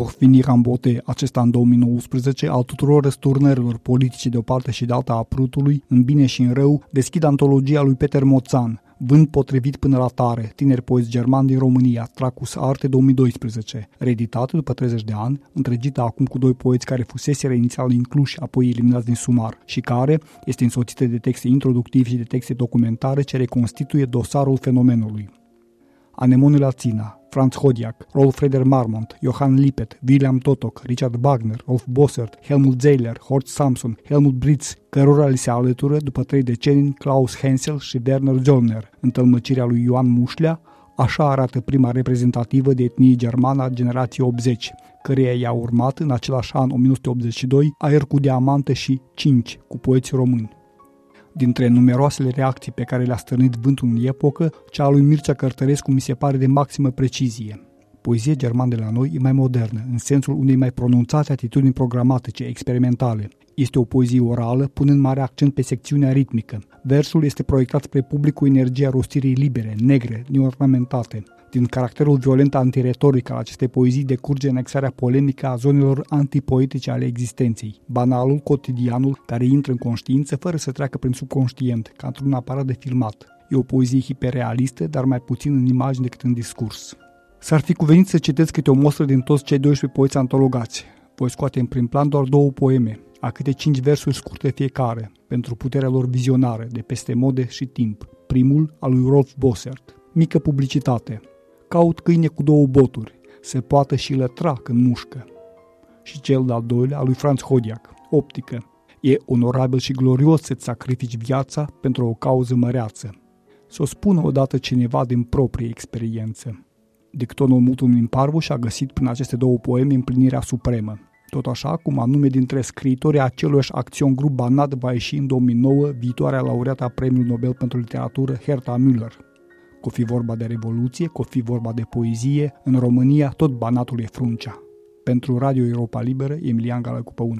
Pour finir en beauté, acesta în 2019, al tuturor răsturnărilor politice de o parte și de alta a prutului, în bine și în rău, deschid antologia lui Peter Moțan, Vând potrivit până la tare, tineri poeți german din România, Tracus Arte 2012, reeditată după 30 de ani, întregită acum cu doi poeți care fuseseră inițial incluși, apoi eliminați din sumar, și care este însoțită de texte introductive și de texte documentare ce reconstituie dosarul fenomenului. Anemone Lațina, Franz Hodiak, Rolf Freder Marmont, Johann Lippet, William Totok, Richard Wagner, Rolf Bossert, Helmut Zeiler, Horst Samson, Helmut Britz, cărora li se alătură după trei decenii Klaus Hensel și Werner Zollner. Întâlmăcirea lui Ioan Mușlea, așa arată prima reprezentativă de etnie germană a generației 80, căreia i-a urmat în același an 1982 Aer cu diamante și 5 cu poeți români. Dintre numeroasele reacții pe care le-a stârnit vântul în epocă, cea a lui Mircea Cărtărescu mi se pare de maximă precizie. Poezia germană de la noi e mai modernă, în sensul unei mai pronunțate atitudini programatice, experimentale. Este o poezie orală, punând mare accent pe secțiunea ritmică. Versul este proiectat spre public cu energia rostirii libere, negre, neornamentate. Din caracterul violent antiretoric al acestei poezii decurge anexarea polemică a zonelor antipoetice ale existenței, banalul, cotidianul, care intră în conștiință fără să treacă prin subconștient, ca într-un aparat de filmat. E o poezie hiperrealistă, dar mai puțin în imagine decât în discurs. S-ar fi cuvenit să citeți câte o mostră din toți cei 12 poeți antologați. Voi scoate în prim plan doar două poeme, a câte cinci versuri scurte fiecare, pentru puterea lor vizionară, de peste mode și timp. Primul, al lui Rolf Bossert. Mică publicitate. Caut câine cu două boturi, se poate și lătra când mușcă. Și cel de-al doilea, al lui Franz Hodiak. Optică. E onorabil și glorios să-ți sacrifici viața pentru o cauză măreață. Să o spună odată cineva din proprie experiență. Dictonul Mutun din Parvu și-a găsit prin aceste două poeme împlinirea supremă. Tot așa cum anume dintre scriitorii aceluiași acțion grup Banat va ieși în 2009 viitoarea laureată a Premiului Nobel pentru Literatură Herta Müller. Că fi vorba de revoluție, că fi vorba de poezie, în România tot Banatul e fruncea. Pentru Radio Europa Liberă, Emilian Gală 1.